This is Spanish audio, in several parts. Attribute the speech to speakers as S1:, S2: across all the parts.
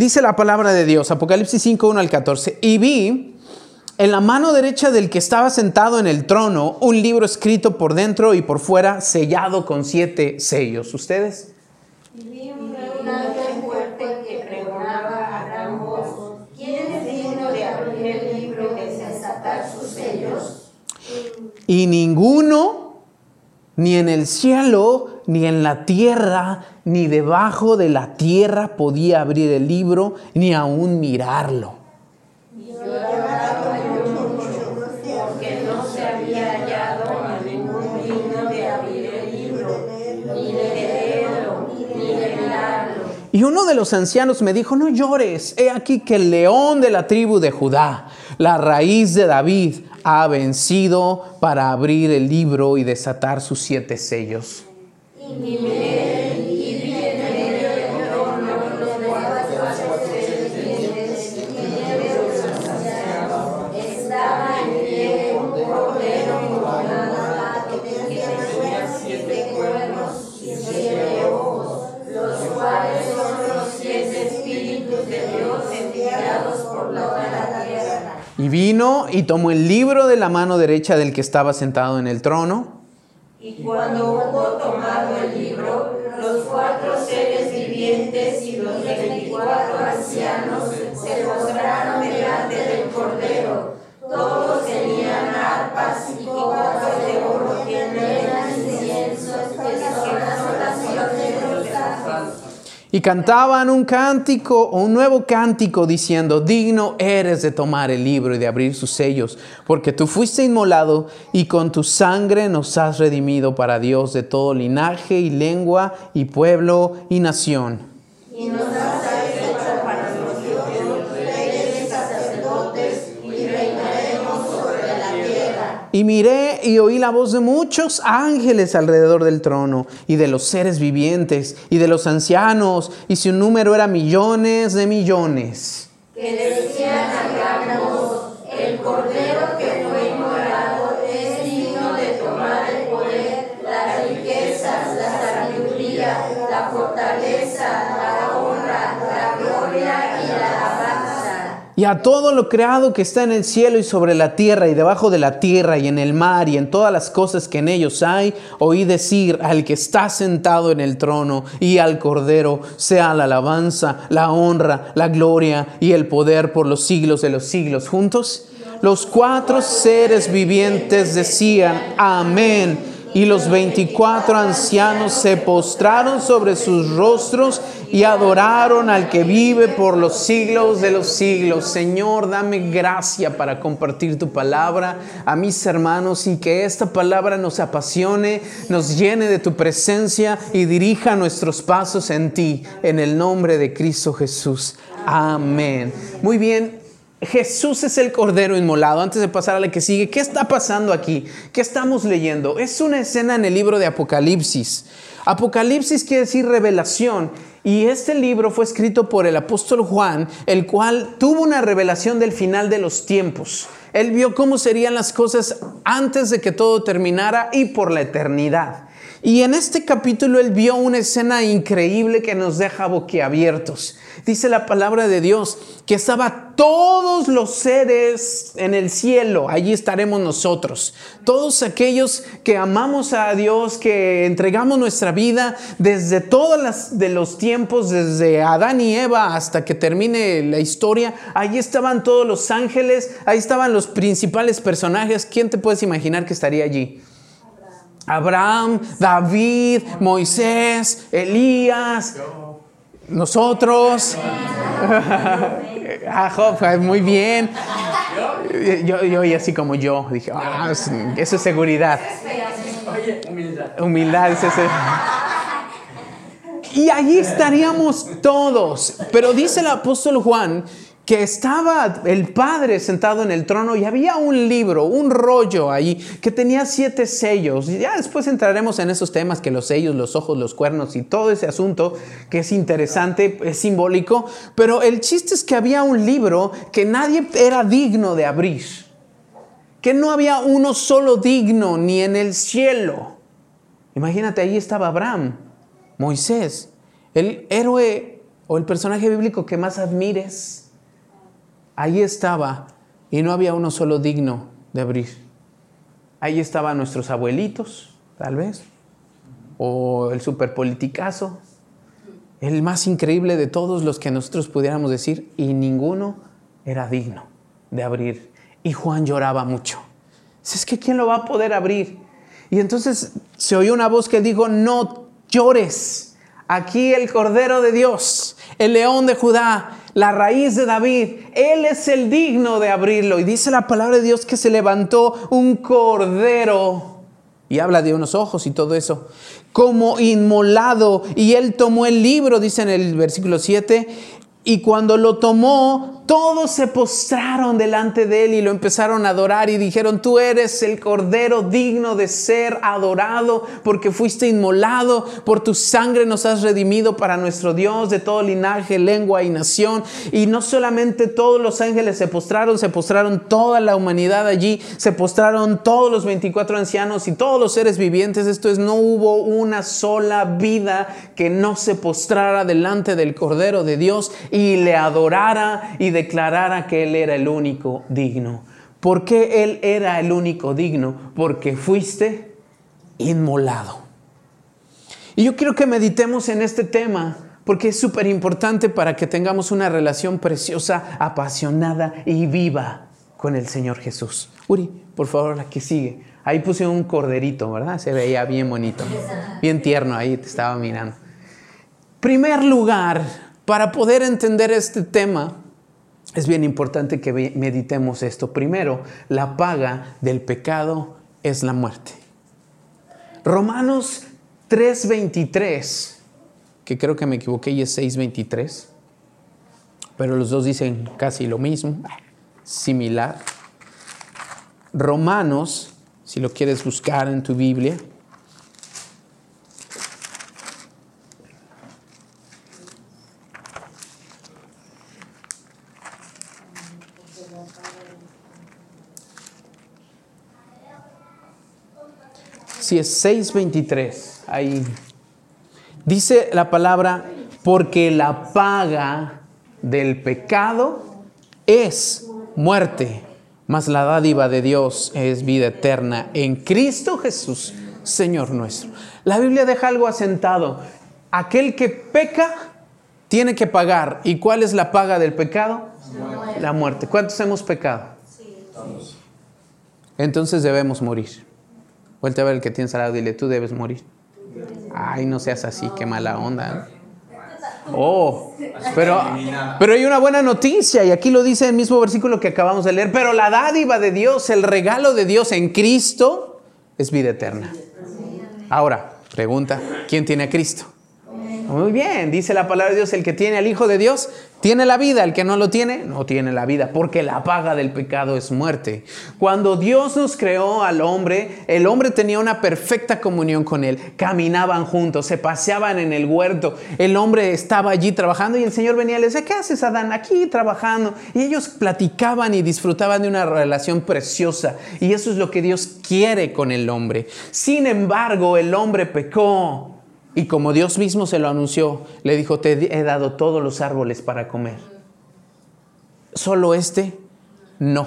S1: Dice la palabra de Dios, Apocalipsis 5, 1 al 14, y vi en la mano derecha del que estaba sentado en el trono un libro escrito por dentro y por fuera, sellado con siete sellos. ¿Ustedes?
S2: Y vi un ángel fuerte que pregonaba a gran voz, ¿quién es digno de abrir el libro y desatar sus sellos?
S1: Y ninguno, ni en el cielo, ni en la tierra, ni debajo de la tierra podía abrir el libro, ni aún mirarlo.
S2: Y
S1: uno de los ancianos me dijo, no llores, he aquí que el león de la tribu de Judá, la raíz de David, ha vencido para abrir el libro y desatar sus siete sellos. Vino y tomó el libro de la mano derecha del que estaba sentado en el trono.
S2: Y cuando hubo tomado el libro, los cuatro seres vivientes y los veinticuatro ancianos se postraron delante del Cordero. Todos tenían arpas y copas de oro
S1: Y cantaban un cántico o un nuevo cántico diciendo, digno eres de tomar el libro y de abrir sus sellos, porque tú fuiste inmolado y con tu sangre nos has redimido para Dios de todo linaje y lengua y pueblo y nación.
S2: Y nos has Y
S1: miré y oí la voz de muchos ángeles alrededor del trono, y de los seres vivientes, y de los ancianos, y su número era millones de millones.
S2: que decían a gran el cordero Y
S1: a todo lo creado que está en el cielo y sobre la tierra y debajo de la tierra y en el mar y en todas las cosas que en ellos hay, oí decir al que está sentado en el trono y al cordero, sea la alabanza, la honra, la gloria y el poder por los siglos de los siglos. Juntos, los cuatro seres vivientes decían, amén. Y los veinticuatro ancianos se postraron sobre sus rostros y adoraron al que vive por los siglos de los siglos. Señor, dame gracia para compartir tu palabra a mis hermanos y que esta palabra nos apasione, nos llene de tu presencia y dirija nuestros pasos en ti, en el nombre de Cristo Jesús. Amén. Muy bien, Jesús es el Cordero Inmolado. Antes de pasar a la que sigue, ¿qué está pasando aquí? ¿Qué estamos leyendo? Es una escena en el libro de Apocalipsis. Apocalipsis quiere decir revelación. Y este libro fue escrito por el apóstol Juan, el cual tuvo una revelación del final de los tiempos. Él vio cómo serían las cosas antes de que todo terminara y por la eternidad. Y en este capítulo él vio una escena increíble que nos deja boquiabiertos. Dice la palabra de Dios que estaba todos los seres en el cielo, allí estaremos nosotros. Todos aquellos que amamos a Dios, que entregamos nuestra vida desde todos las, de los tiempos, desde Adán y Eva hasta que termine la historia. Allí estaban todos los ángeles, ahí estaban los principales personajes. ¿Quién te puedes imaginar que estaría allí? Abraham, David, Moisés, Elías, nosotros. Ah, muy bien. Yo, yo y así como yo, dije, ah, es- eso es seguridad. Humildad. es ese. Y allí estaríamos todos. Pero dice el apóstol Juan que estaba el Padre sentado en el trono y había un libro, un rollo ahí que tenía siete sellos. Ya después entraremos en esos temas que los sellos, los ojos, los cuernos y todo ese asunto que es interesante, es simbólico. Pero el chiste es que había un libro que nadie era digno de abrir. Que no había uno solo digno ni en el cielo. Imagínate, ahí estaba Abraham, Moisés, el héroe o el personaje bíblico que más admires. Ahí estaba y no había uno solo digno de abrir. Ahí estaban nuestros abuelitos, tal vez, o el superpoliticazo, el más increíble de todos los que nosotros pudiéramos decir, y ninguno era digno de abrir. Y Juan lloraba mucho. Es que ¿quién lo va a poder abrir? Y entonces se oyó una voz que dijo, no llores. Aquí el Cordero de Dios, el león de Judá, la raíz de David, Él es el digno de abrirlo. Y dice la palabra de Dios que se levantó un cordero. Y habla de unos ojos y todo eso. Como inmolado. Y Él tomó el libro, dice en el versículo 7. Y cuando lo tomó, todos se postraron delante de él y lo empezaron a adorar y dijeron, tú eres el cordero digno de ser adorado porque fuiste inmolado, por tu sangre nos has redimido para nuestro Dios de todo linaje, lengua y nación. Y no solamente todos los ángeles se postraron, se postraron toda la humanidad allí, se postraron todos los 24 ancianos y todos los seres vivientes. Esto es, no hubo una sola vida que no se postrara delante del cordero de Dios y le adorara y declarara que Él era el único digno. ¿Por qué Él era el único digno? Porque fuiste inmolado. Y yo quiero que meditemos en este tema porque es súper importante para que tengamos una relación preciosa, apasionada y viva con el Señor Jesús. Uri, por favor, la que sigue. Ahí puse un corderito, ¿verdad? Se veía bien bonito, bien tierno ahí, te estaba mirando. Primer lugar, para poder entender este tema, es bien importante que meditemos esto. Primero, la paga del pecado es la muerte. Romanos 3:23, que creo que me equivoqué y es 6:23, pero los dos dicen casi lo mismo, similar. Romanos, si lo quieres buscar en tu Biblia, Si es 6.23, ahí. Dice la palabra, porque la paga del pecado es muerte, mas la dádiva de Dios es vida eterna en Cristo Jesús, Señor nuestro. La Biblia deja algo asentado. Aquel que peca tiene que pagar. ¿Y cuál es la paga del pecado? Muerte. La muerte. ¿Cuántos hemos pecado? Sí. Entonces debemos morir. Vuelve a ver el que tienes al y dile, tú debes morir. Ay, no seas así, qué mala onda. Oh, pero, pero hay una buena noticia y aquí lo dice el mismo versículo que acabamos de leer, pero la dádiva de Dios, el regalo de Dios en Cristo es vida eterna. Ahora, pregunta, ¿quién tiene a Cristo? Muy bien, dice la palabra de Dios, el que tiene al Hijo de Dios tiene la vida, el que no lo tiene no tiene la vida, porque la paga del pecado es muerte. Cuando Dios nos creó al hombre, el hombre tenía una perfecta comunión con él, caminaban juntos, se paseaban en el huerto, el hombre estaba allí trabajando y el Señor venía y le decía, ¿qué haces Adán? Aquí trabajando. Y ellos platicaban y disfrutaban de una relación preciosa y eso es lo que Dios quiere con el hombre. Sin embargo, el hombre pecó y como Dios mismo se lo anunció, le dijo, te he dado todos los árboles para comer. Solo este, no.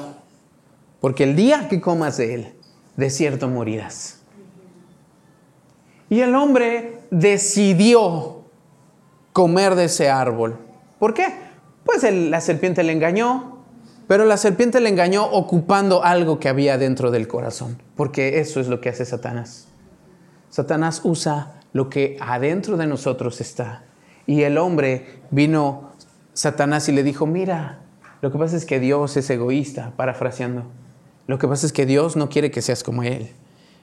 S1: Porque el día que comas de él, de cierto morirás. Y el hombre decidió comer de ese árbol. ¿Por qué? Pues la serpiente le engañó, pero la serpiente le engañó ocupando algo que había dentro del corazón, porque eso es lo que hace Satanás. Satanás usa lo que adentro de nosotros está. Y el hombre vino, Satanás, y le dijo, mira, lo que pasa es que Dios es egoísta, parafraseando. Lo que pasa es que Dios no quiere que seas como Él.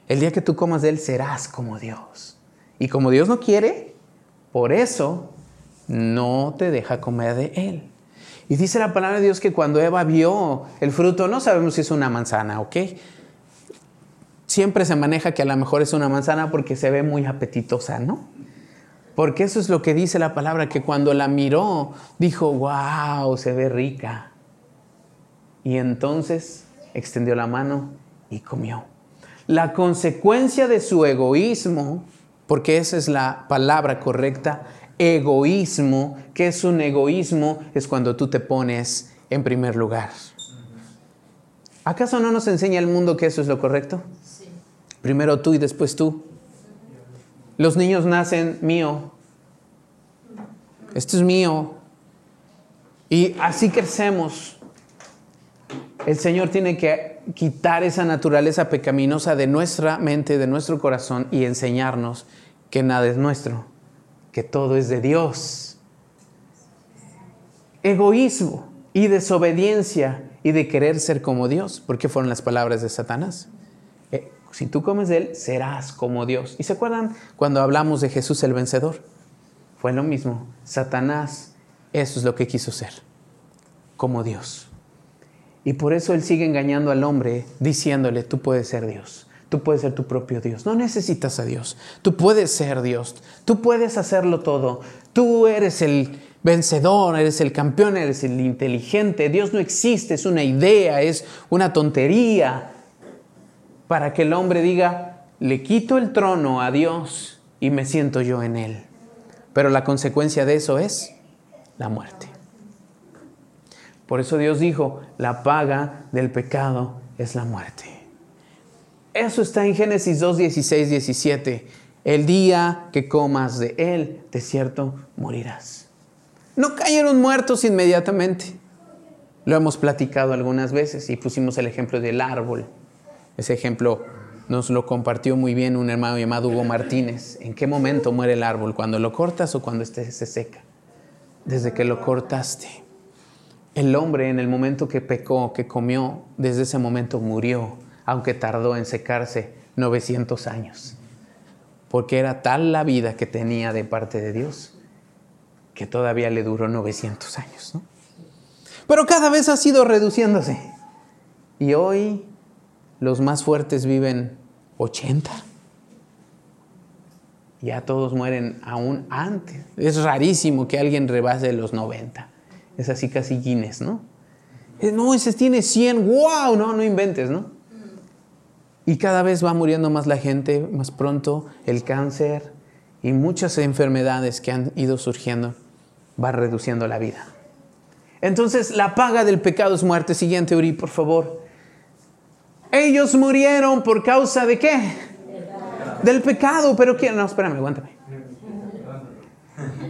S1: El día que tú comas de Él serás como Dios. Y como Dios no quiere, por eso no te deja comer de Él. Y dice la palabra de Dios que cuando Eva vio el fruto, no sabemos si es una manzana, ¿ok? Siempre se maneja que a lo mejor es una manzana porque se ve muy apetitosa, ¿no? Porque eso es lo que dice la palabra, que cuando la miró, dijo, wow, se ve rica. Y entonces extendió la mano y comió. La consecuencia de su egoísmo, porque esa es la palabra correcta, egoísmo. ¿Qué es un egoísmo? Es cuando tú te pones en primer lugar. ¿Acaso no nos enseña el mundo que eso es lo correcto? Primero tú y después tú. Los niños nacen mío. Esto es mío. Y así crecemos. El Señor tiene que quitar esa naturaleza pecaminosa de nuestra mente, de nuestro corazón y enseñarnos que nada es nuestro, que todo es de Dios. Egoísmo y desobediencia y de querer ser como Dios, porque fueron las palabras de Satanás. Si tú comes de él, serás como Dios. ¿Y se acuerdan cuando hablamos de Jesús el vencedor? Fue lo mismo. Satanás, eso es lo que quiso ser, como Dios. Y por eso él sigue engañando al hombre diciéndole, tú puedes ser Dios, tú puedes ser tu propio Dios, no necesitas a Dios, tú puedes ser Dios, tú puedes hacerlo todo, tú eres el vencedor, eres el campeón, eres el inteligente, Dios no existe, es una idea, es una tontería, para que el hombre diga, le quito el trono a Dios y me siento yo en él. Pero la consecuencia de eso es la muerte. Por eso Dios dijo, la paga del pecado es la muerte. Eso está en Génesis 2, 16, 17. El día que comas de él, de cierto, morirás. No cayeron muertos inmediatamente. Lo hemos platicado algunas veces y pusimos el ejemplo del árbol. Ese ejemplo nos lo compartió muy bien un hermano llamado Hugo Martínez. ¿En qué momento muere el árbol? ¿Cuando lo cortas o cuando este se seca? Desde que lo cortaste. El hombre en el momento que pecó, que comió, desde ese momento murió, aunque tardó en secarse 900 años. Porque era tal la vida que tenía de parte de Dios que todavía le duró 900 años. Pero cada vez ha sido reduciéndose. Y hoy los más fuertes viven 80. Ya todos mueren aún antes. Es rarísimo que alguien rebase los 90 es así casi Guinness, ¿no? Eh, no, ese tiene 100, wow, no, no inventes, ¿no? Y cada vez va muriendo más la gente, más pronto el cáncer y muchas enfermedades que han ido surgiendo va reduciendo la vida. Entonces, la paga del pecado es muerte. Siguiente, Uri, por favor. Ellos murieron por causa de qué? Del pecado, pero ¿quién? No, espérame, aguántame.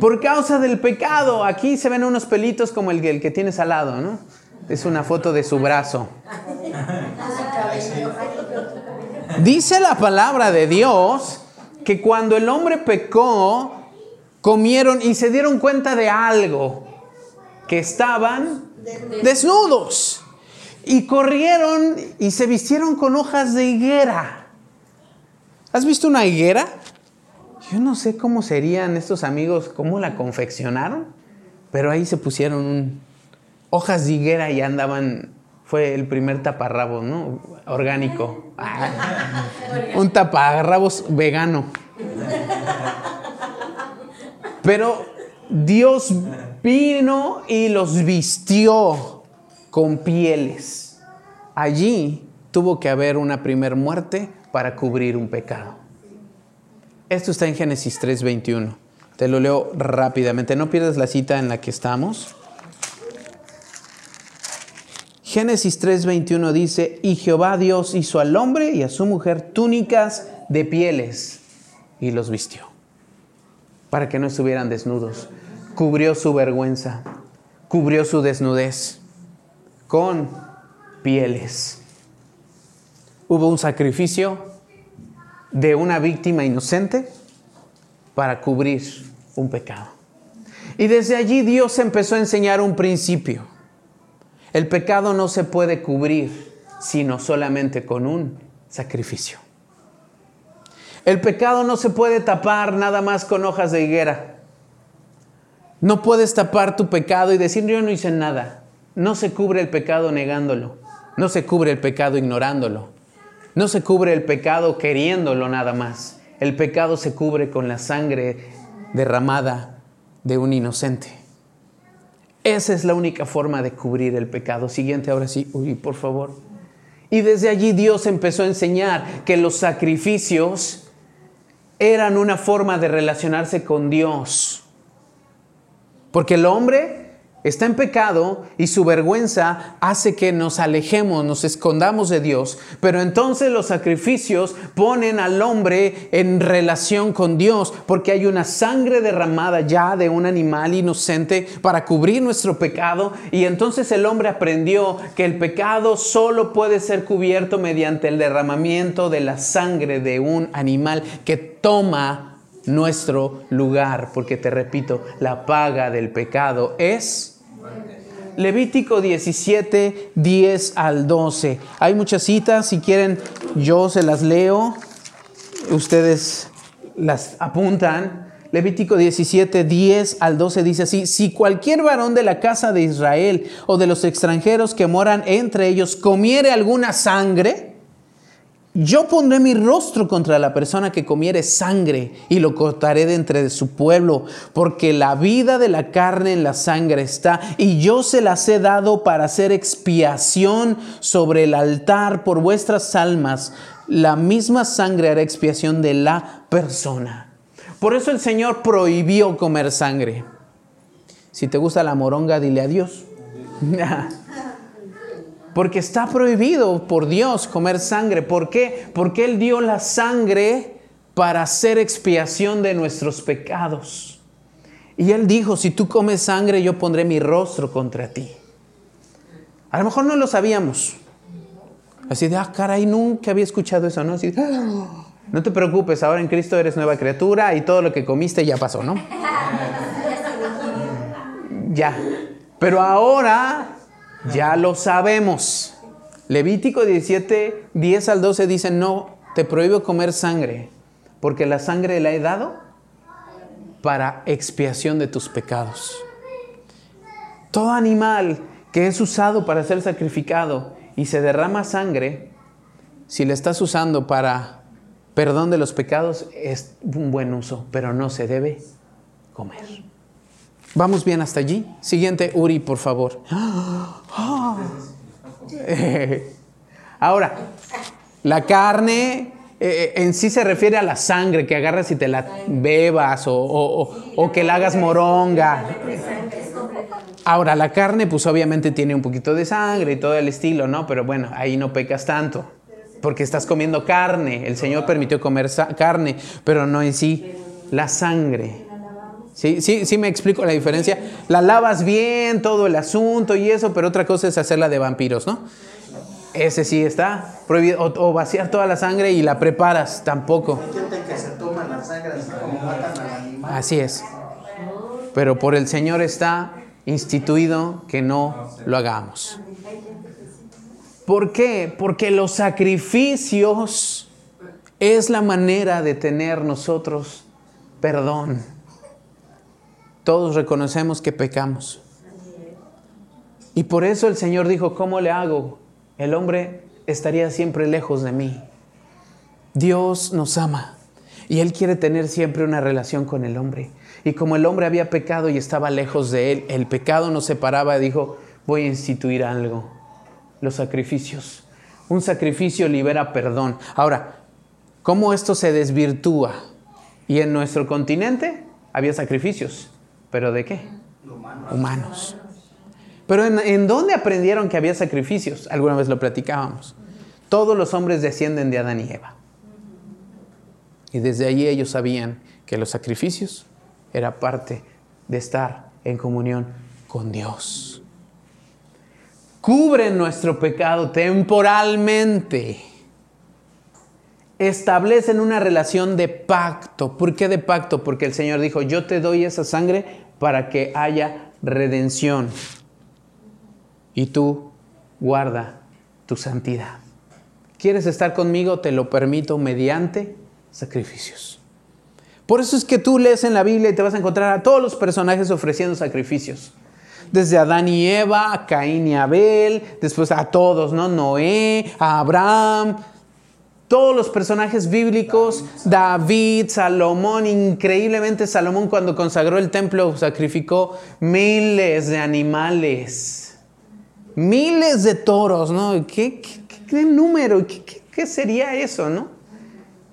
S1: Por causa del pecado. Aquí se ven unos pelitos como el, el que tienes al lado, ¿no? Es una foto de su brazo. Dice la palabra de Dios que cuando el hombre pecó, comieron y se dieron cuenta de algo, que estaban desnudos. Y corrieron y se vistieron con hojas de higuera. ¿Has visto una higuera? Yo no sé cómo serían estos amigos, cómo la confeccionaron, pero ahí se pusieron hojas de higuera y andaban, fue el primer taparrabos, ¿no? Orgánico. Ah, un taparrabos vegano. Pero Dios vino y los vistió con pieles. Allí tuvo que haber una primer muerte para cubrir un pecado. Esto está en Génesis 3:21. Te lo leo rápidamente. No pierdas la cita en la que estamos. Génesis 3:21 dice, y Jehová Dios hizo al hombre y a su mujer túnicas de pieles y los vistió, para que no estuvieran desnudos. Cubrió su vergüenza, cubrió su desnudez con pieles. Hubo un sacrificio de una víctima inocente para cubrir un pecado. Y desde allí Dios empezó a enseñar un principio. El pecado no se puede cubrir sino solamente con un sacrificio. El pecado no se puede tapar nada más con hojas de higuera. No puedes tapar tu pecado y decir yo no hice nada. No se cubre el pecado negándolo. No se cubre el pecado ignorándolo. No se cubre el pecado queriéndolo nada más. El pecado se cubre con la sangre derramada de un inocente. Esa es la única forma de cubrir el pecado. Siguiente, ahora sí, uy, por favor. Y desde allí Dios empezó a enseñar que los sacrificios eran una forma de relacionarse con Dios. Porque el hombre está en pecado y su vergüenza hace que nos alejemos, nos escondamos de Dios. Pero entonces los sacrificios ponen al hombre en relación con Dios, porque hay una sangre derramada ya de un animal inocente para cubrir nuestro pecado. Y entonces el hombre aprendió que el pecado solo puede ser cubierto mediante el derramamiento de la sangre de un animal que toma nuestro lugar, porque te repito, la paga del pecado es Levítico 17, 10 al 12. Hay muchas citas, si quieren yo se las leo, ustedes las apuntan. Levítico 17, 10 al 12 dice así, si cualquier varón de la casa de Israel o de los extranjeros que moran entre ellos comiere alguna sangre, yo pondré mi rostro contra la persona que comiere sangre y lo cortaré de entre su pueblo, porque la vida de la carne en la sangre está, y yo se las he dado para hacer expiación sobre el altar por vuestras almas. La misma sangre hará expiación de la persona. Por eso el Señor prohibió comer sangre. Si te gusta la moronga, dile adiós. Porque está prohibido por Dios comer sangre. ¿Por qué? Porque Él dio la sangre para hacer expiación de nuestros pecados. Y Él dijo, si tú comes sangre, yo pondré mi rostro contra ti. A lo mejor no lo sabíamos. Así de, ah, caray, nunca había escuchado eso, ¿no? Así, ah, no te preocupes, ahora en Cristo eres nueva criatura y todo lo que comiste ya pasó, ¿no? ya. Pero ahora ya lo sabemos. Levítico 17, 10 al 12 dice, no, te prohíbo comer sangre, porque la sangre la he dado para expiación de tus pecados. Todo animal que es usado para ser sacrificado y se derrama sangre, si le estás usando para perdón de los pecados, es un buen uso, pero no se debe comer. ¿Vamos bien hasta allí? Siguiente, Uri, por favor. Ahora, la carne eh, en sí se refiere a la sangre que agarras y te la bebas o, que la hagas moronga. Ahora, la carne pues obviamente tiene un poquito de sangre y todo el estilo, ¿no? Pero bueno, ahí no pecas tanto, porque estás comiendo carne. El Señor permitió comer carne, pero no en sí la sangre. Sí, sí, sí me explico la diferencia. La lavas bien, todo el asunto y eso, pero otra cosa es hacerla de vampiros, ¿no? Ese sí está prohibido. O, vaciar toda la sangre y la preparas, tampoco. Así es. Pero por el Señor está instituido que no lo hagamos. ¿Por qué? Porque los sacrificios es la manera de tener nosotros perdón. Todos reconocemos que pecamos. Y por eso el Señor dijo, ¿cómo le hago? El hombre estaría siempre lejos de mí. Dios nos ama y Él quiere tener siempre una relación con el hombre. Y como el hombre había pecado y estaba lejos de Él, el pecado nos separaba, dijo, voy a instituir algo, los sacrificios. Un sacrificio libera perdón. Ahora, ¿cómo esto se desvirtúa? Y en nuestro continente había sacrificios. ¿Pero de qué? Humanos. Pero ¿en, dónde aprendieron que había sacrificios? Alguna vez lo platicábamos. Todos los hombres descienden de Adán y Eva. Y desde allí ellos sabían que los sacrificios era parte de estar en comunión con Dios. Cubren nuestro pecado temporalmente. Establecen una relación de pacto. ¿Por qué de pacto? Porque el Señor dijo, yo te doy esa sangre para que haya redención. Y tú guarda tu santidad. ¿Quieres estar conmigo? Te lo permito mediante sacrificios. Por eso es que tú lees en la Biblia y te vas a encontrar a todos los personajes ofreciendo sacrificios. Desde Adán y Eva, a Caín y Abel, después a todos, ¿no? Noé, a Abraham, todos los personajes bíblicos, David, Salomón, increíblemente Salomón cuando consagró el templo sacrificó miles de animales, miles de toros, ¿no? ¿Qué, número? ¿Qué, ¿Qué sería eso, no?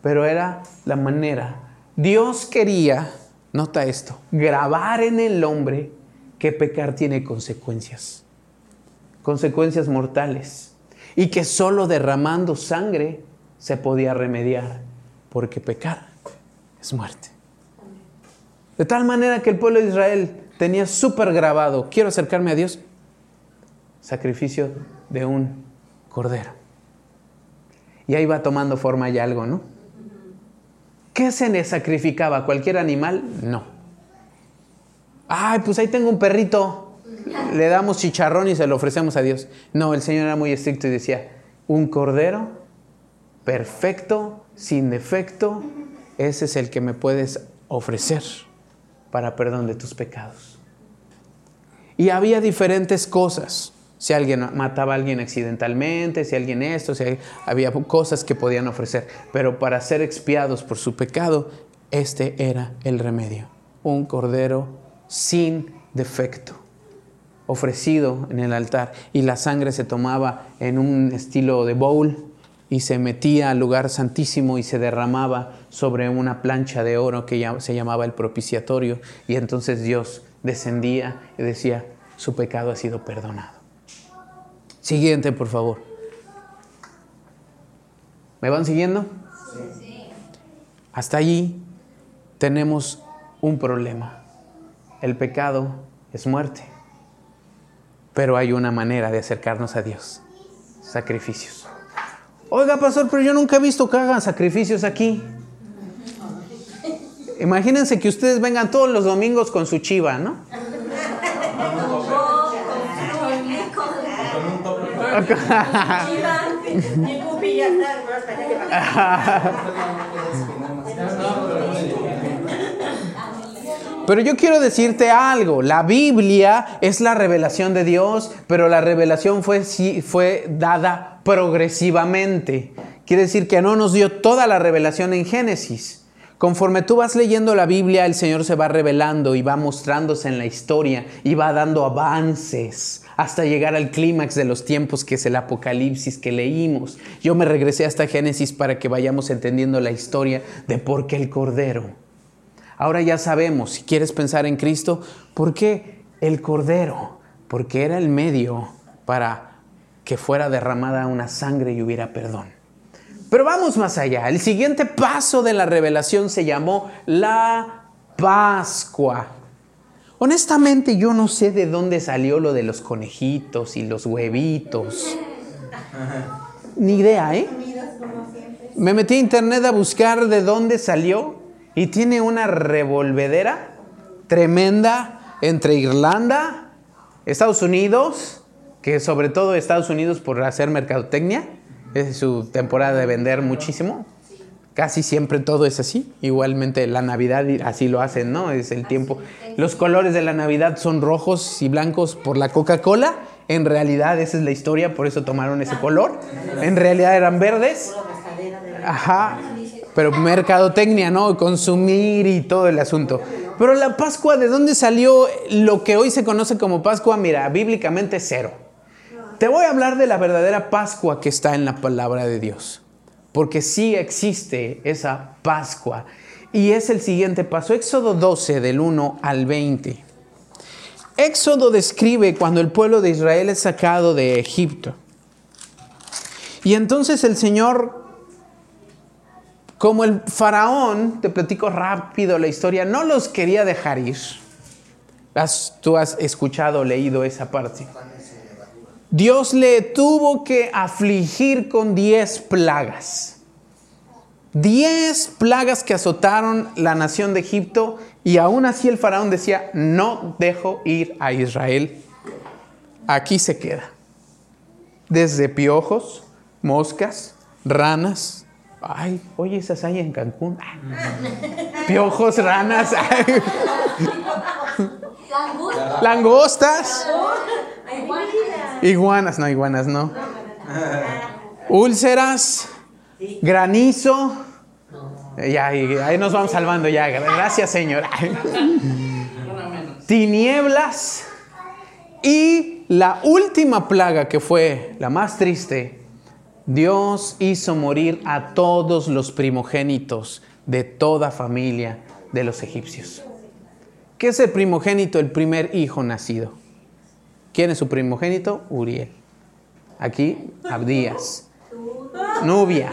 S1: Pero era la manera. Dios quería, nota esto, grabar en el hombre que pecar tiene consecuencias, consecuencias mortales, y que solo derramando sangre se podía remediar, porque pecar es muerte. De tal manera que el pueblo de Israel tenía súper grabado, quiero acercarme a Dios, sacrificio de un cordero. Y ahí va tomando forma ya algo, ¿no? ¿Qué se le sacrificaba? ¿Cualquier animal? No. Ay, pues ahí tengo un perrito. Le damos chicharrón y se lo ofrecemos a Dios. No, el Señor era muy estricto y decía, un cordero perfecto, sin defecto, ese es el que me puedes ofrecer para perdón de tus pecados. Y había diferentes cosas. Si alguien mataba a alguien accidentalmente, si alguien esto, si había cosas que podían ofrecer. Pero para ser expiados por su pecado, este era el remedio. Un cordero sin defecto, ofrecido en el altar. Y la sangre se tomaba en un estilo de bowl y se metía al lugar santísimo y se derramaba sobre una plancha de oro que se llamaba el propiciatorio. Y entonces Dios descendía y decía, su pecado ha sido perdonado. Siguiente, por favor. ¿Me van siguiendo? Sí. Hasta allí tenemos un problema. El pecado es muerte. Pero hay una manera de acercarnos a Dios. Sacrificios. Oiga, pastor, pero yo nunca he visto que hagan sacrificios aquí. Imagínense que ustedes vengan todos los domingos con su chiva, ¿no? Pero yo quiero decirte algo, la Biblia es la revelación de Dios, pero la revelación fue, fue dada progresivamente. Quiere decir que no nos dio toda la revelación en Génesis. Conforme tú vas leyendo la Biblia, el Señor se va revelando y va mostrándose en la historia y va dando avances hasta llegar al clímax de los tiempos que es el Apocalipsis que leímos. Yo me regresé hasta Génesis para que vayamos entendiendo la historia de por qué el Cordero. Ahora ya sabemos, si quieres pensar en Cristo, ¿por qué el Cordero? Porque era el medio para que fuera derramada una sangre y hubiera perdón. Pero vamos más allá. El siguiente paso de la revelación se llamó la Pascua. Honestamente yo no sé de dónde salió lo de los conejitos y los huevitos. Ni idea, ¿eh? Me metí a internet a buscar de dónde salió y tiene una revolvedera tremenda entre Irlanda, Estados Unidos, que sobre todo Estados Unidos por hacer mercadotecnia, es su temporada de vender muchísimo. Casi siempre todo es así. Igualmente la Navidad así lo hacen, ¿no? Es el tiempo. Los colores de la Navidad son rojos y blancos por la Coca-Cola. En realidad esa es la historia, por eso tomaron ese color. En realidad eran verdes. Ajá. Pero mercadotecnia, ¿no? Consumir y todo el asunto. Pero la Pascua, ¿de dónde salió lo que hoy se conoce como Pascua? Mira, bíblicamente cero. Te voy a hablar de la verdadera Pascua que está en la palabra de Dios, porque sí existe esa Pascua. Y es el siguiente paso, Éxodo 12 del 1 al 20. Éxodo describe cuando el pueblo de Israel es sacado de Egipto. Y entonces el Señor, como el faraón, te platico rápido la historia, no los quería dejar ir. tú has escuchado, leído esa parte. Dios le tuvo que afligir con diez plagas. Diez plagas que azotaron la nación de Egipto y aún así el faraón decía, no dejo ir a Israel. Aquí se queda. Desde piojos, moscas, ranas. Ay, oye, esas hay en Cancún. Piojos, ranas. Langostas. Iguanas, no, iguanas no. Úlceras, granizo. Ya, ahí nos vamos salvando ya. Gracias, Señor. Tinieblas. Y la última plaga que fue la más triste, Dios hizo morir a todos los primogénitos de toda familia de los egipcios. ¿Qué es el primogénito? El primer hijo nacido. ¿Quién es su primogénito? Uriel. Aquí, Abdías. Nubia.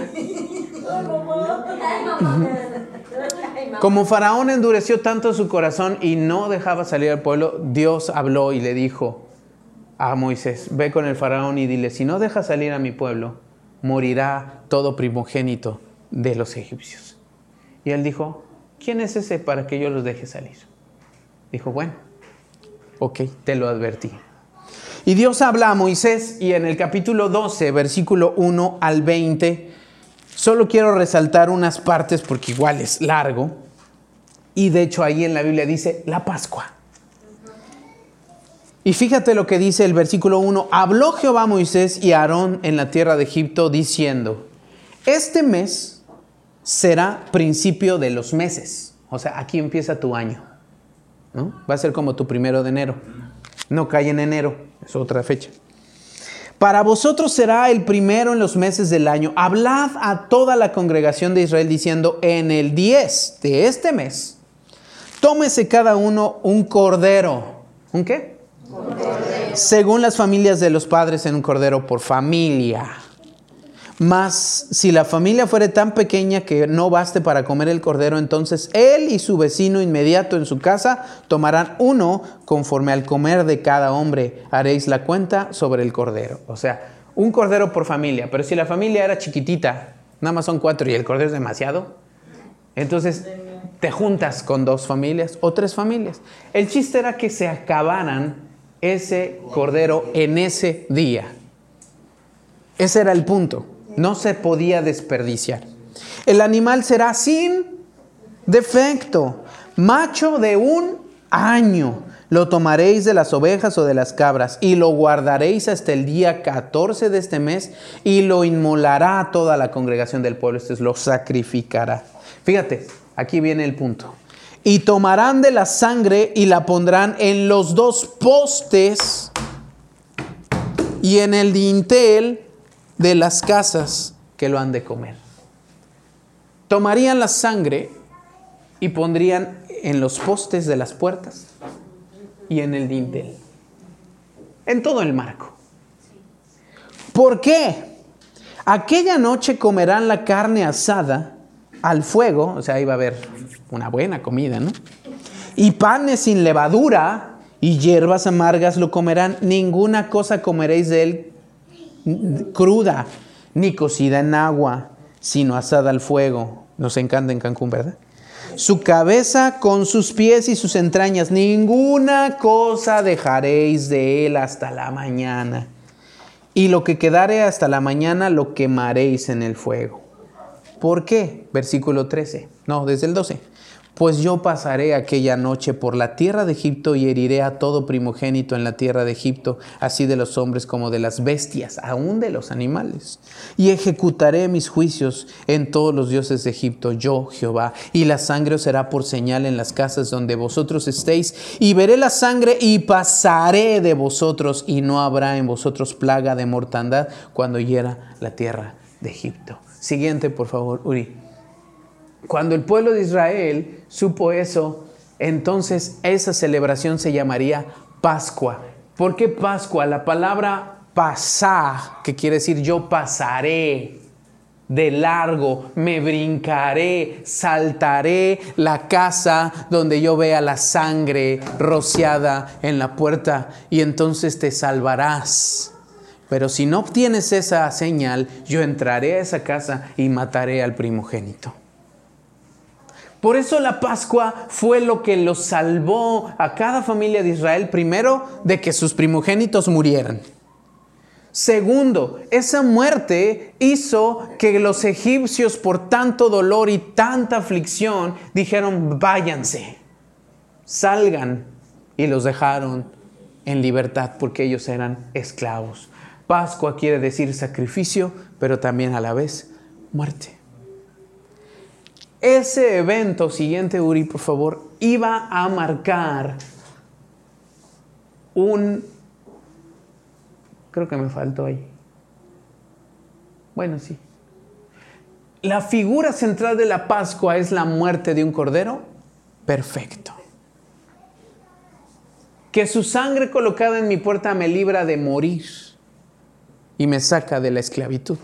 S1: Como Faraón endureció tanto su corazón y no dejaba salir al pueblo, Dios habló y le dijo a Moisés, ve con el Faraón y dile, si no deja salir a mi pueblo, morirá todo primogénito de los egipcios. Y él dijo, ¿quién es ese para que yo los deje salir? Dijo, bueno, ok, te lo advertí. Y Dios habla a Moisés y en el capítulo 12, versículo 1 al 20, solo quiero resaltar unas partes porque igual es largo. Y de hecho ahí en la Biblia dice la Pascua. Y fíjate lo que dice el versículo 1. Habló Jehová a Moisés y a Aarón en la tierra de Egipto diciendo, este mes será principio de los meses. O sea, aquí empieza tu año. ¿no? Va a ser como tu primero de enero. No cae en enero, es otra fecha. Para vosotros será el primero en los meses del año. Hablad a toda la congregación de Israel diciendo, en el 10 de este mes, tómese cada uno un cordero. ¿Un qué? Según las familias de los padres en un cordero por familia. Mas si la familia fuere tan pequeña que no baste para comer el cordero, entonces él y su vecino inmediato en su casa tomarán uno conforme al comer de cada hombre. Haréis la cuenta sobre el cordero. O sea, un cordero por familia. Pero si la familia era chiquitita, nada más son cuatro y el cordero es demasiado, entonces te juntas con dos familias o tres familias. El chiste era que se acabaran ese cordero en ese día. Ese era el punto. No se podía desperdiciar. El animal será sin defecto, macho de un año. Lo tomaréis de las ovejas o de las cabras y lo guardaréis hasta el día 14 de este mes y lo inmolará a toda la congregación del pueblo. Este es lo sacrificará. Fíjate, aquí viene el punto. Y tomarán de la sangre y la pondrán en los dos postes y en el dintel de las casas que lo han de comer. Tomarían la sangre y pondrían en los postes de las puertas y en el dintel. En todo el marco. ¿Por qué? Aquella noche comerán la carne asada al fuego, o sea, iba a haber una buena comida, ¿no? Y panes sin levadura y hierbas amargas lo comerán. Ninguna cosa comeréis de él cruda, ni cocida en agua, sino asada al fuego. Nos encanta en Cancún, ¿verdad? Su cabeza con sus pies y sus entrañas, ninguna cosa dejaréis de él hasta la mañana. Y lo que quedare hasta la mañana lo quemaréis en el fuego. ¿Por qué? Versículo 13. No, desde el 12. Pues yo pasaré aquella noche por la tierra de Egipto y heriré a todo primogénito en la tierra de Egipto, así de los hombres como de las bestias, aún de los animales. Y ejecutaré mis juicios en todos los dioses de Egipto, yo Jehová. Y la sangre os será por señal en las casas donde vosotros estéis. Y veré la sangre y pasaré de vosotros, y no habrá en vosotros plaga de mortandad cuando hiera la tierra de Egipto. Siguiente, por favor, Uri. Cuando el pueblo de Israel supo eso, entonces esa celebración se llamaría Pascua. ¿Por qué Pascua? La palabra pasar, que quiere decir yo pasaré de largo, me brincaré, saltaré la casa donde yo vea la sangre rociada en la puerta y entonces te salvarás. Pero si no obtienes esa señal, yo entraré a esa casa y mataré al primogénito. Por eso la Pascua fue lo que los salvó a cada familia de Israel, primero, de que sus primogénitos murieran. Segundo, esa muerte hizo que los egipcios por tanto dolor y tanta aflicción dijeron, váyanse, salgan. Y los dejaron en libertad porque ellos eran esclavos. Pascua quiere decir sacrificio, pero también a la vez muerte. Ese evento siguiente, Uri, por favor, iba a marcar un... Creo que me faltó ahí. Bueno, sí. La figura central de la Pascua es la muerte de un cordero perfecto. que su sangre colocada en mi puerta me libra de morir y me saca de la esclavitud.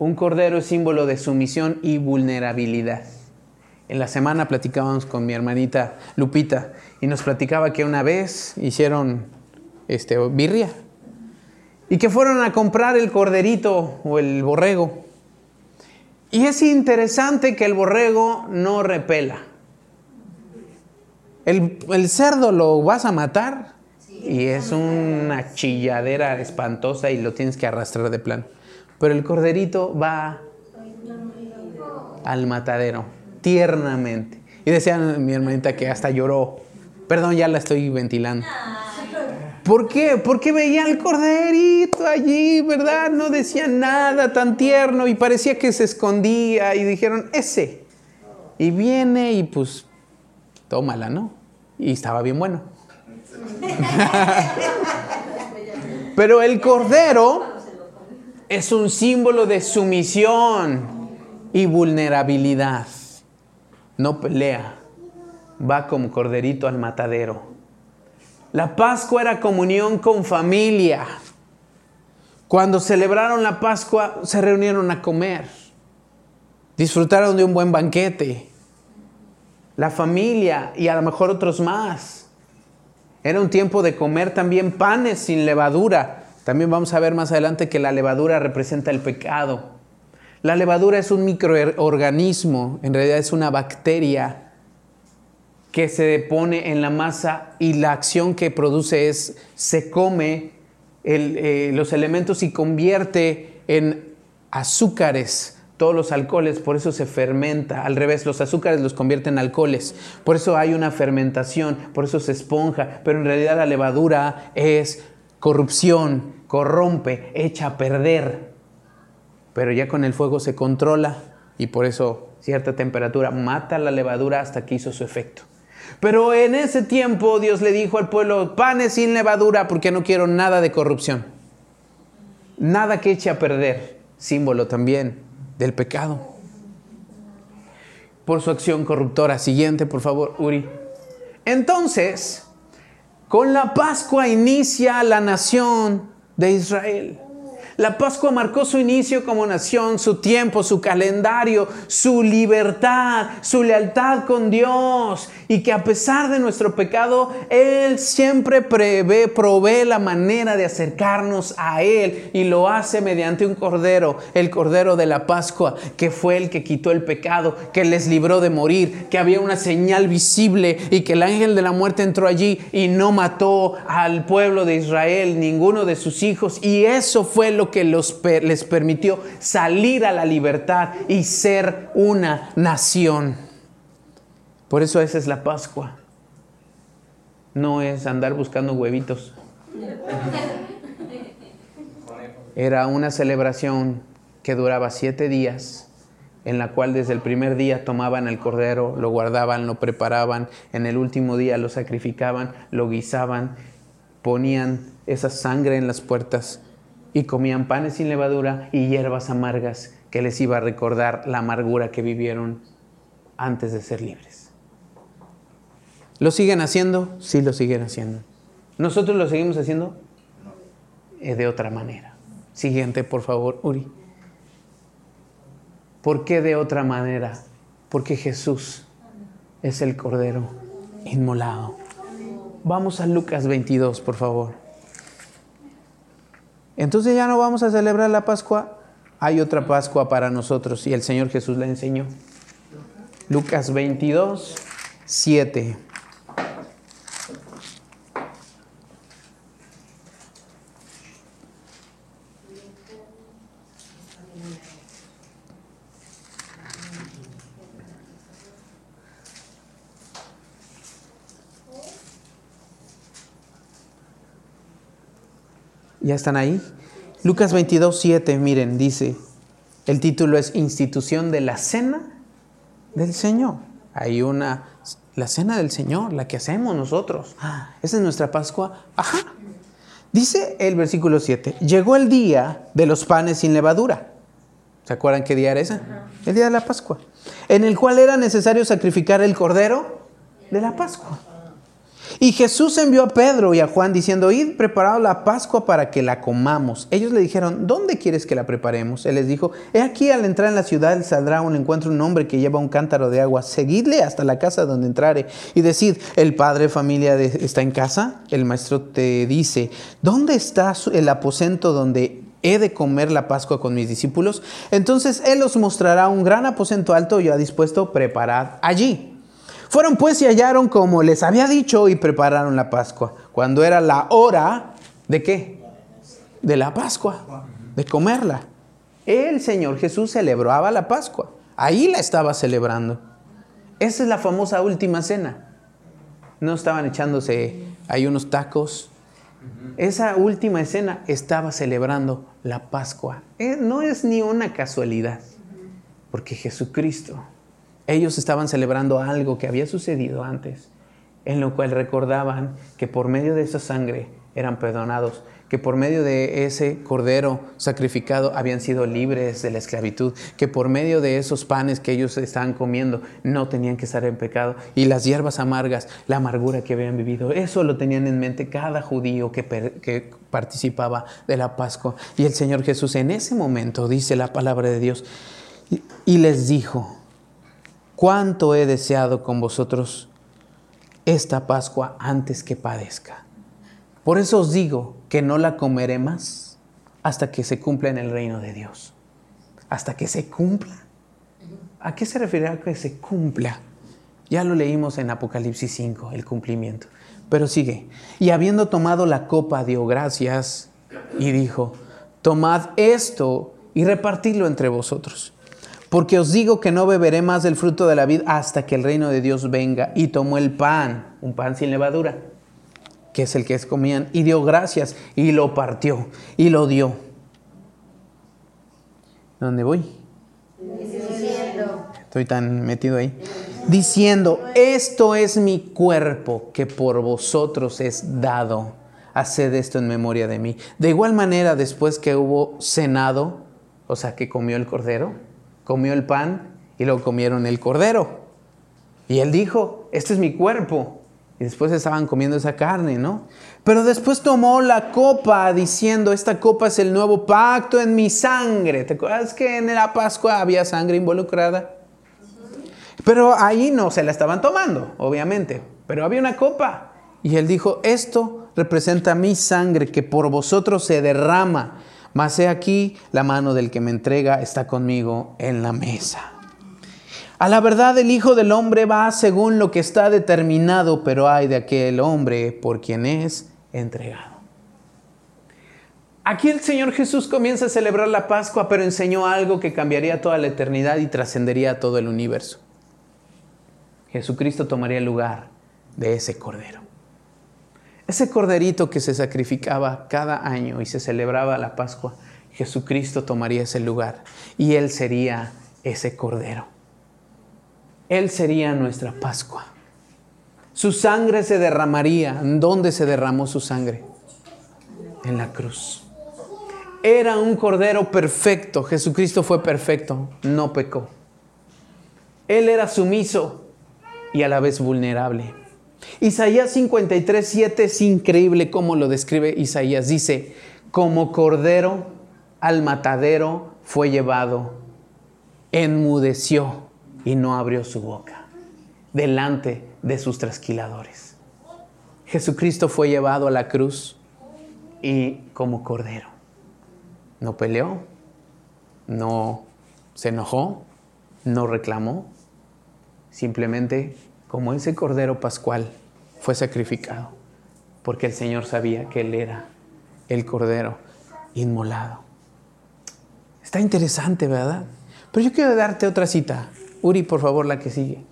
S1: Un cordero es símbolo de sumisión y vulnerabilidad. En la semana platicábamos con mi hermanita Lupita y nos platicaba que una vez hicieron este, birria y que fueron a comprar el corderito o el borrego. Y es interesante que el borrego no repela. El, el cerdo lo vas a matar y es una chilladera espantosa y lo tienes que arrastrar de plano. Pero el corderito va al matadero, tiernamente. Y decía mi hermanita que hasta lloró. Perdón, ya la estoy ventilando. ¿Por qué? Porque veía al corderito allí, ¿verdad? No decía nada tan tierno y parecía que se escondía y dijeron, ese. Y viene y pues, tómala, ¿no? Y estaba bien bueno. Pero el cordero es un símbolo de sumisión y vulnerabilidad. No pelea, va como corderito al matadero. La Pascua era comunión con familia. Cuando celebraron la Pascua se reunieron a comer. Disfrutaron de un buen banquete. La familia y a lo mejor otros más. Era un tiempo de comer también panes sin levadura. También vamos a ver más adelante que la levadura representa el pecado. La levadura es un microorganismo, en realidad es una bacteria que se pone en la masa y la acción que produce es se come eh, los elementos y convierte en azúcares todos los alcoholes, por eso se fermenta. Al revés, los azúcares los convierten en alcoholes. Por eso hay una fermentación, por eso se esponja. Pero en realidad la levadura es corrupción, corrompe, echa a perder. Pero ya con el fuego se controla y por eso cierta temperatura mata la levadura hasta que hizo su efecto. Pero en ese tiempo Dios le dijo al pueblo, panes sin levadura porque no quiero nada de corrupción. Nada que eche a perder, símbolo también del pecado. Por su acción corruptora. Siguiente, por favor, Uri. Entonces, con la Pascua inicia la nación de Israel. La Pascua marcó su inicio como nación, su tiempo, su calendario, su libertad, su lealtad con Dios. Y que a pesar de nuestro pecado, Él siempre prevé, provee la manera de acercarnos a Él. Y lo hace mediante un cordero, el cordero de la Pascua, que fue el que quitó el pecado, que les libró de morir, que había una señal visible y que el ángel de la muerte entró allí y no mató al pueblo de Israel, ninguno de sus hijos. Y eso fue lo que les permitió salir a la libertad y ser una nación. Por eso esa es la Pascua. No es andar buscando huevitos. Era una celebración que duraba siete días, en la cual desde el primer día tomaban el cordero, lo guardaban, lo preparaban, en el último día lo sacrificaban, lo guisaban, ponían esa sangre en las puertas y comían panes sin levadura y hierbas amargas que les iba a recordar la amargura que vivieron antes de ser libres. ¿Lo siguen haciendo? Sí, lo siguen haciendo. ¿Nosotros lo seguimos haciendo? Eh, de otra manera. Siguiente, por favor, Uri. ¿Por qué de otra manera? Porque Jesús es el Cordero inmolado. Vamos a Lucas 22, por favor. Entonces ya no vamos a celebrar la Pascua. Hay otra Pascua para nosotros y el Señor Jesús la enseñó. Lucas 22, 7. ¿Ya están ahí? Lucas 22, 7, miren, dice, el título es Institución de la Cena del Señor. Hay una, la Cena del Señor, la que hacemos nosotros. Ah, esa es nuestra Pascua. Ajá. Dice el versículo 7, llegó el día de los panes sin levadura. ¿Se acuerdan qué día era ese? El día de la Pascua. En el cual era necesario sacrificar el cordero de la Pascua. Y Jesús envió a Pedro y a Juan diciendo, id preparado la Pascua para que la comamos. Ellos le dijeron, ¿dónde quieres que la preparemos? Él les dijo, he aquí al entrar en la ciudad saldrá un encuentro un hombre que lleva un cántaro de agua. Seguidle hasta la casa donde entrare y decid, el padre de familia está en casa. El maestro te dice, ¿dónde está el aposento donde he de comer la Pascua con mis discípulos? Entonces él os mostrará un gran aposento alto ya dispuesto, preparad allí. Fueron pues y hallaron como les había dicho y prepararon la Pascua. Cuando era la hora de qué? De la Pascua, de comerla. El Señor Jesús celebraba la Pascua. Ahí la estaba celebrando. Esa es la famosa última cena. No estaban echándose ahí unos tacos. Esa última escena estaba celebrando la Pascua. Eh, no es ni una casualidad, porque Jesucristo ellos estaban celebrando algo que había sucedido antes, en lo cual recordaban que por medio de esa sangre eran perdonados, que por medio de ese cordero sacrificado habían sido libres de la esclavitud, que por medio de esos panes que ellos estaban comiendo no tenían que estar en pecado, y las hierbas amargas, la amargura que habían vivido, eso lo tenían en mente cada judío que, participaba de la Pascua. Y el Señor Jesús en ese momento, dice la palabra de Dios, y les dijo, cuánto he deseado con vosotros esta Pascua antes que padezca. Por eso os digo que no la comeré más hasta que se cumpla en el reino de Dios. Hasta que se cumpla. ¿A qué se refiere a que se cumpla? Ya lo leímos en Apocalipsis 5, el cumplimiento. Pero sigue. Y habiendo tomado la copa, dio gracias y dijo, tomad esto y repartidlo entre vosotros. Porque os digo que no beberé más del fruto de la vid hasta que el reino de Dios venga. Y tomó el pan, un pan sin levadura, que es el que comían, y dio gracias, y lo partió, y lo dio. ¿Dónde voy? Diciendo. Estoy tan metido ahí. Diciendo, esto es mi cuerpo que por vosotros es dado. Haced esto en memoria de mí. De igual manera, después que hubo cenado, o sea, que comió el cordero, comió el pan y luego comieron el cordero. Y él dijo, este es mi cuerpo. Y después estaban comiendo esa carne, ¿no? Pero después tomó la copa diciendo, esta copa es el nuevo pacto en mi sangre. ¿Te acuerdas que en la Pascua había sangre involucrada? Pero ahí no se la estaban tomando, obviamente. Pero había una copa. Y él dijo, esto representa mi sangre que por vosotros se derrama mas he aquí, la mano del que me entrega está conmigo en la mesa. A la verdad el Hijo del Hombre va según lo que está determinado, pero hay de aquel hombre por quien es entregado. Aquí el Señor Jesús comienza a celebrar la Pascua, pero enseñó algo que cambiaría toda la eternidad y trascendería todo el universo. Jesucristo tomaría el lugar de ese cordero. Ese corderito que se sacrificaba cada año y se celebraba la Pascua, Jesucristo tomaría ese lugar y Él sería ese cordero. Él sería nuestra Pascua. Su sangre se derramaría. ¿Dónde se derramó su sangre? En la cruz. Era un cordero perfecto. Jesucristo fue perfecto, no pecó. Él era sumiso y a la vez vulnerable. Isaías 53, 7 es increíble cómo lo describe Isaías. Dice, como cordero al matadero fue llevado, enmudeció y no abrió su boca delante de sus trasquiladores. Jesucristo fue llevado a la cruz y como cordero. No peleó, no se enojó, no reclamó, simplemente como ese cordero pascual fue sacrificado, porque el Señor sabía que Él era el cordero inmolado. Está interesante, ¿verdad? Pero yo quiero darte otra cita. Uri, por favor, la que sigue.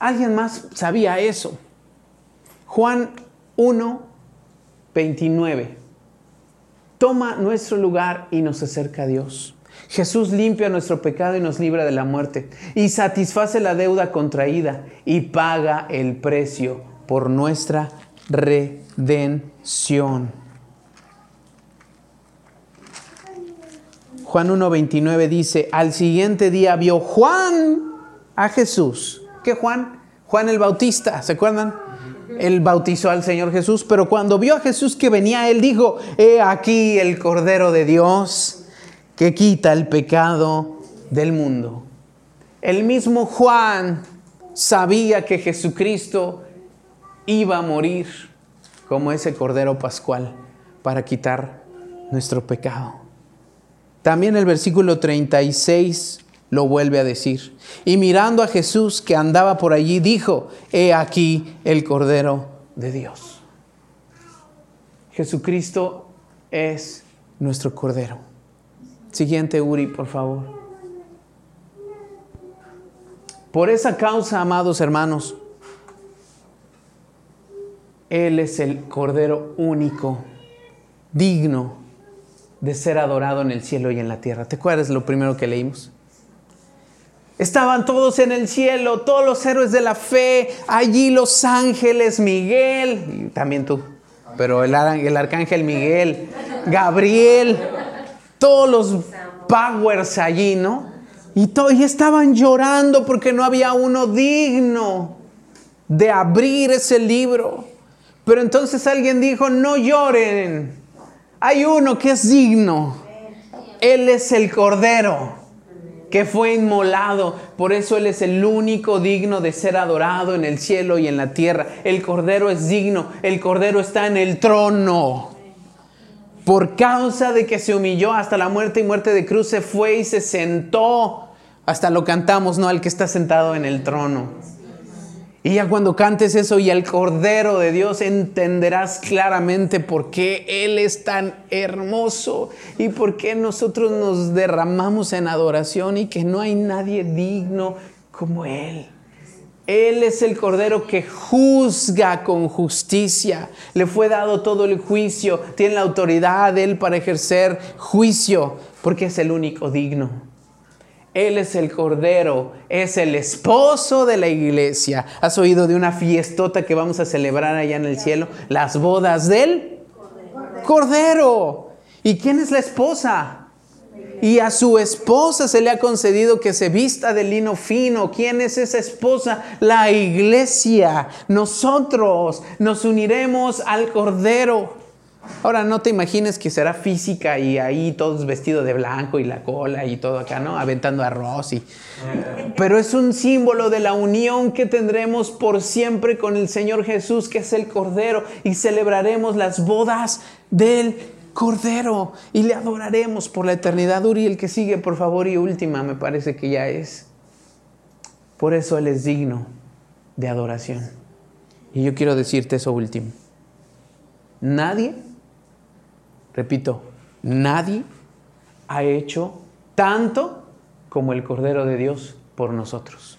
S1: Alguien más sabía eso. Juan 1, 29. Toma nuestro lugar y nos acerca a Dios. Jesús limpia nuestro pecado y nos libra de la muerte y satisface la deuda contraída y paga el precio por nuestra redención. Juan 1.29 dice, al siguiente día vio Juan a Jesús. ¿Qué Juan? Juan el Bautista, ¿se acuerdan? Él bautizó al Señor Jesús, pero cuando vio a Jesús que venía, él dijo, he aquí el Cordero de Dios que quita el pecado del mundo. El mismo Juan sabía que Jesucristo iba a morir como ese Cordero Pascual para quitar nuestro pecado. También el versículo 36 lo vuelve a decir. Y mirando a Jesús que andaba por allí, dijo, he aquí el Cordero de Dios. Jesucristo es nuestro Cordero. Siguiente, Uri, por favor. Por esa causa, amados hermanos, Él es el Cordero único, digno de ser adorado en el cielo y en la tierra. ¿Te acuerdas lo primero que leímos? Estaban todos en el cielo, todos los héroes de la fe, allí los ángeles, Miguel, y también tú, pero el, el arcángel Miguel, Gabriel, todos los powers allí, ¿no? Y, y estaban llorando porque no había uno digno de abrir ese libro. Pero entonces alguien dijo, no lloren, hay uno que es digno, Él es el Cordero que fue inmolado. Por eso Él es el único digno de ser adorado en el cielo y en la tierra. El Cordero es digno, el Cordero está en el trono. Por causa de que se humilló hasta la muerte y muerte de cruz, se fue y se sentó. Hasta lo cantamos, ¿no? Al que está sentado en el trono. Y ya cuando cantes eso y el Cordero de Dios entenderás claramente por qué Él es tan hermoso y por qué nosotros nos derramamos en adoración y que no hay nadie digno como Él. Él es el Cordero que juzga con justicia. Le fue dado todo el juicio. Tiene la autoridad de Él para ejercer juicio porque es el único digno. Él es el Cordero, es el esposo de la iglesia. ¿Has oído de una fiestota que vamos a celebrar allá en el cielo? Las bodas del Cordero. ¿Y quién es la esposa? Y a su esposa se le ha concedido que se vista de lino fino. ¿Quién es esa esposa? La iglesia. Nosotros nos uniremos al Cordero. Ahora no te imagines que será física y ahí todos vestidos de blanco y la cola y todo acá, ¿no? Aventando arroz y... Pero es un símbolo de la unión que tendremos por siempre con el Señor Jesús, que es el Cordero, y celebraremos las bodas del Cordero y le adoraremos por la eternidad. Uri, el que sigue, por favor, y última, me parece que ya es. Por eso Él es digno de adoración. Y yo quiero decirte eso último. Nadie Repito, nadie ha hecho tanto como el Cordero de Dios por nosotros.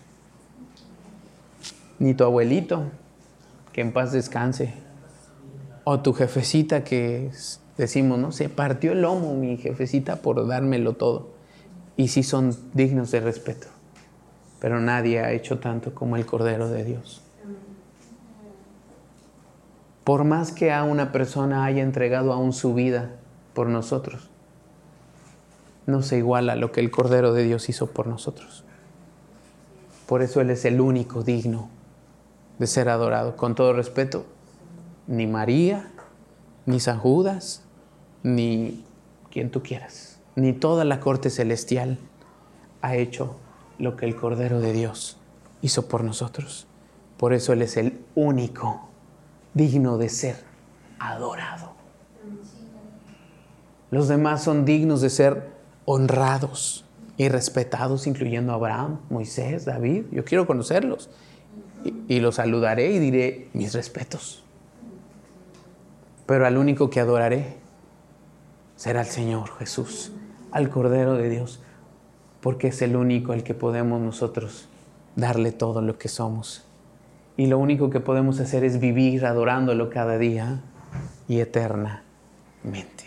S1: Ni tu abuelito, que en paz descanse, o tu jefecita que decimos, ¿no? Se partió el lomo mi jefecita por dármelo todo. Y sí son dignos de respeto. Pero nadie ha hecho tanto como el Cordero de Dios. Por más que a una persona haya entregado aún su vida por nosotros, no se iguala lo que el Cordero de Dios hizo por nosotros. Por eso Él es el único digno de ser adorado. Con todo respeto, ni María, ni San Judas, ni quien tú quieras, ni toda la corte celestial ha hecho lo que el Cordero de Dios hizo por nosotros. Por eso Él es el único digno de ser adorado. Los demás son dignos de ser honrados y respetados, incluyendo a Abraham, Moisés, David. Yo quiero conocerlos y, los saludaré y diré mis respetos. Pero al único que adoraré será el Señor Jesús, al Cordero de Dios, porque es el único al que podemos nosotros darle todo lo que somos y lo único que podemos hacer es vivir adorándolo cada día y eternamente.